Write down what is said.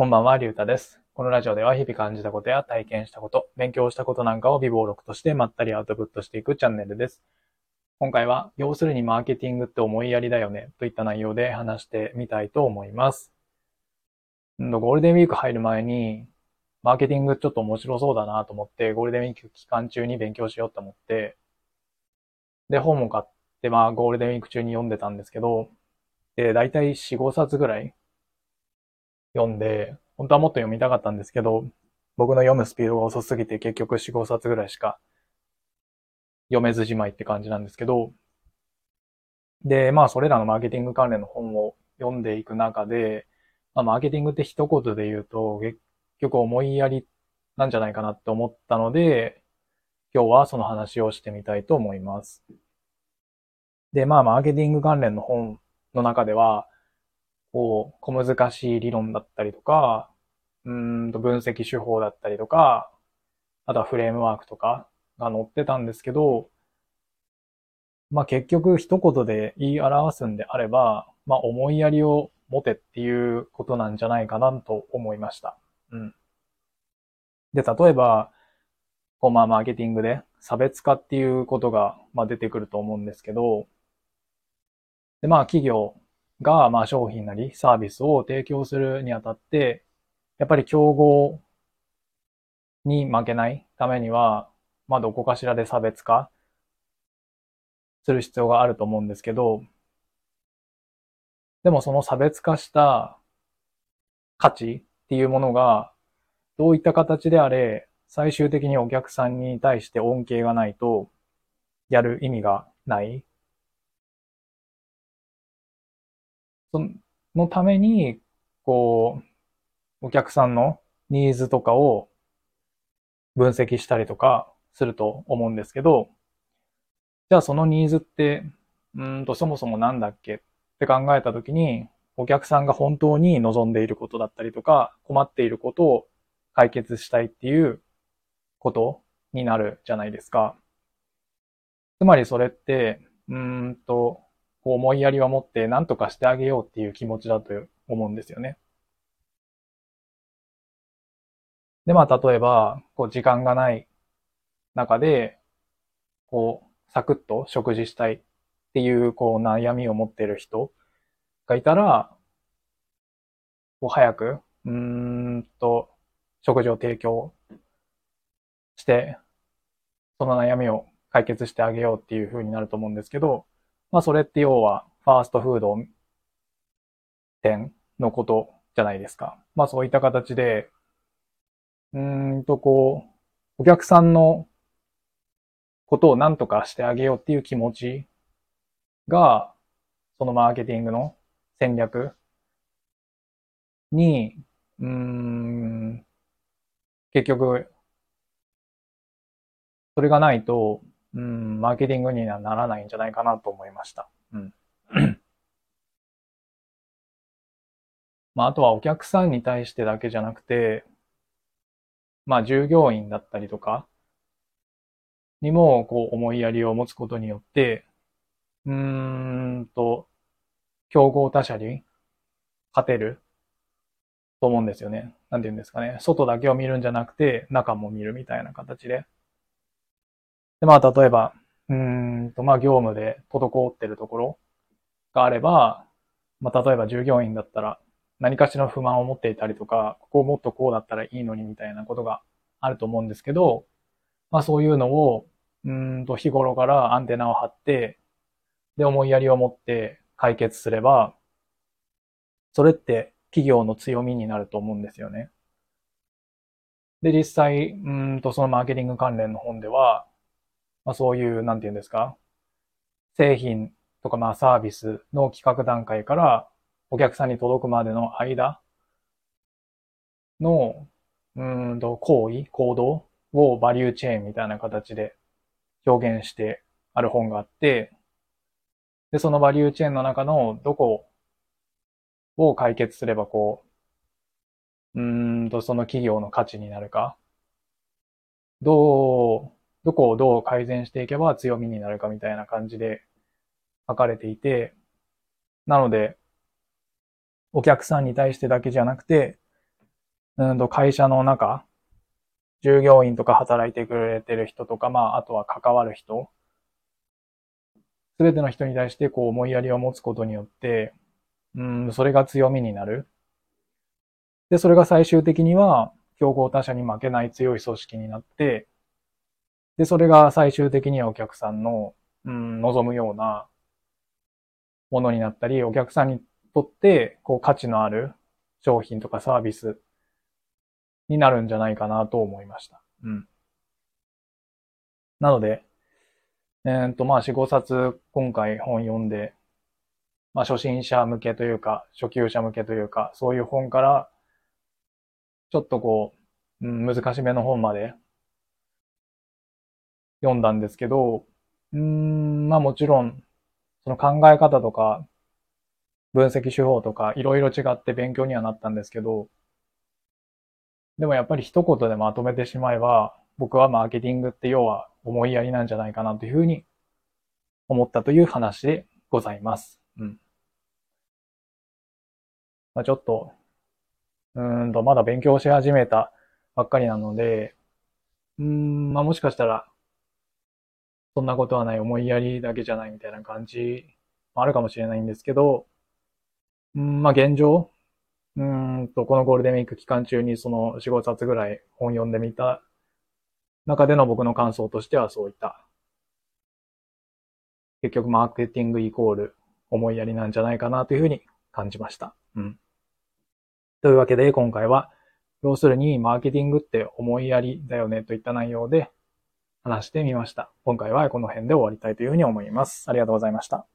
こんばんは、りゅうたです。このラジオでは日々感じたことや体験したこと、勉強したことなんかを微暴録としてまったりアウトプットしていくチャンネルです。今回は、要するにマーケティングって思いやりだよね、といった内容で話してみたいと思います。ゴールデンウィーク入る前に、マーケティングちょっと面白そうだなと思って、ゴールデンウィーク期間中に勉強しようと思って、で、本も買って、まあ、ゴールデンウィーク中に読んでたんですけど、で、だいたい4、5冊ぐらい読んで、本当はもっと読みたかったんですけど、僕の読むスピードが遅すぎて結局4、5冊ぐらいしか読めずじまいって感じなんですけど、で、まあそれらのマーケティング関連の本を読んでいく中で、まあマーケティングって一言で言うと結局思いやりなんじゃないかなって思ったので、今日はその話をしてみたいと思います。で、まあマーケティング関連の本の中では、こう、小難しい理論だったりとか、うんと分析手法だったりとか、あとはフレームワークとかが載ってたんですけど、まあ結局一言で言い表すんであれば、まあ思いやりを持てっていうことなんじゃないかなと思いました。うん。で、例えば、こうまあマーケティングで差別化っていうことがまあ出てくると思うんですけど、でまあ企業が、まあ、商品なりサービスを提供するにあたって、やっぱり競合に負けないためには、まあ、どこかしらで差別化する必要があると思うんですけど、でもその差別化した価値っていうものが、どういった形であれ、最終的にお客さんに対して恩恵がないと、やる意味がない。そのために、こう、お客さんのニーズとかを分析したりとかすると思うんですけど、じゃあそのニーズって、うんとそもそもなんだっけ？って考えたときに、お客さんが本当に望んでいることだったりとか、困っていることを解決したいっていうことになるじゃないですか。つまりそれって、うんと、こう思いやりを持って何とかしてあげようっていう気持ちだと思うんですよね。で、まあ、例えば、こう、時間がない中で、こう、サクッと食事したいっていう、こう、悩みを持ってる人がいたら、こう、早く、うーんと、食事を提供して、その悩みを解決してあげようっていう風になると思うんですけど、まあそれって要はファーストフード店のことじゃないですか。まあそういった形で、うんとこう、お客さんのことを何とかしてあげようっていう気持ちが、そのマーケティングの戦略に、うん、結局、それがないと、うん、マーケティングにはならないんじゃないかなと思いました。うん。まあ、あとはお客さんに対してだけじゃなくて、まあ、従業員だったりとかにも、こう、思いやりを持つことによって、うーんと、競合他社に勝てると思うんですよね。なんて言うんですかね。外だけを見るんじゃなくて、中も見るみたいな形で。で、まあ、例えば、うんと、まあ、業務で滞ってるところがあれば、まあ、例えば従業員だったら何かしらの不満を持っていたりとか、ここをもっとこうだったらいいのにみたいなことがあると思うんですけど、まあ、そういうのを、うんと、日頃からアンテナを張って、で、思いやりを持って解決すれば、それって企業の強みになると思うんですよね。で、実際、うんと、そのマーケティング関連の本では、まあ、そういう、なんて言うんですか、製品とかまあサービスの企画段階からお客さんに届くまでの間の、うんと、行為、行動をバリューチェーンみたいな形で表現してある本があって、で、そのバリューチェーンの中のどこを解決すればこう、うーんと、その企業の価値になるか、どう、どこをどう改善していけば強みになるかみたいな感じで書かれていて、なので、お客さんに対してだけじゃなくて、うんと会社の中、従業員とか働いてくれてる人とか、まあ、あとは関わる人、すべての人に対してこう思いやりを持つことによって、うん、それが強みになる。で、それが最終的には、競合他社に負けない強い組織になって、で、それが最終的にはお客さんの、うん、望むようなものになったり、お客さんにとって、こう、価値のある商品とかサービスになるんじゃないかなと思いました。うん。なので、えー、っと、まあ、4、5冊今回本読んで、まあ、初心者向けというか、初級者向けというか、そういう本から、ちょっとこう、うん、難しめの本まで読んだんですけど、うん、まあもちろん、その考え方とか、分析手法とか、いろいろ違って勉強にはなったんですけど、でもやっぱり一言でまとめてしまえば、僕はマーケティングって要は思いやりなんじゃないかなというふうに思ったという話でございます。うん。まあ、ちょっと、うんと、まだ勉強し始めたばっかりなので、うん、まあもしかしたら、そんなことはない思いやりだけじゃないみたいな感じもあるかもしれないんですけど、うん、まあ現状、うんと、このゴールデンウィーク期間中にその4、5冊ぐらい本読んでみた中での僕の感想としてはそういった、結局マーケティングイコール思いやりなんじゃないかなというふうに感じました。うん。というわけで今回は、要するにマーケティングって思いやりだよねといった内容で話してみました。今回はこの辺で終わりたいというふうに思います。ありがとうございました。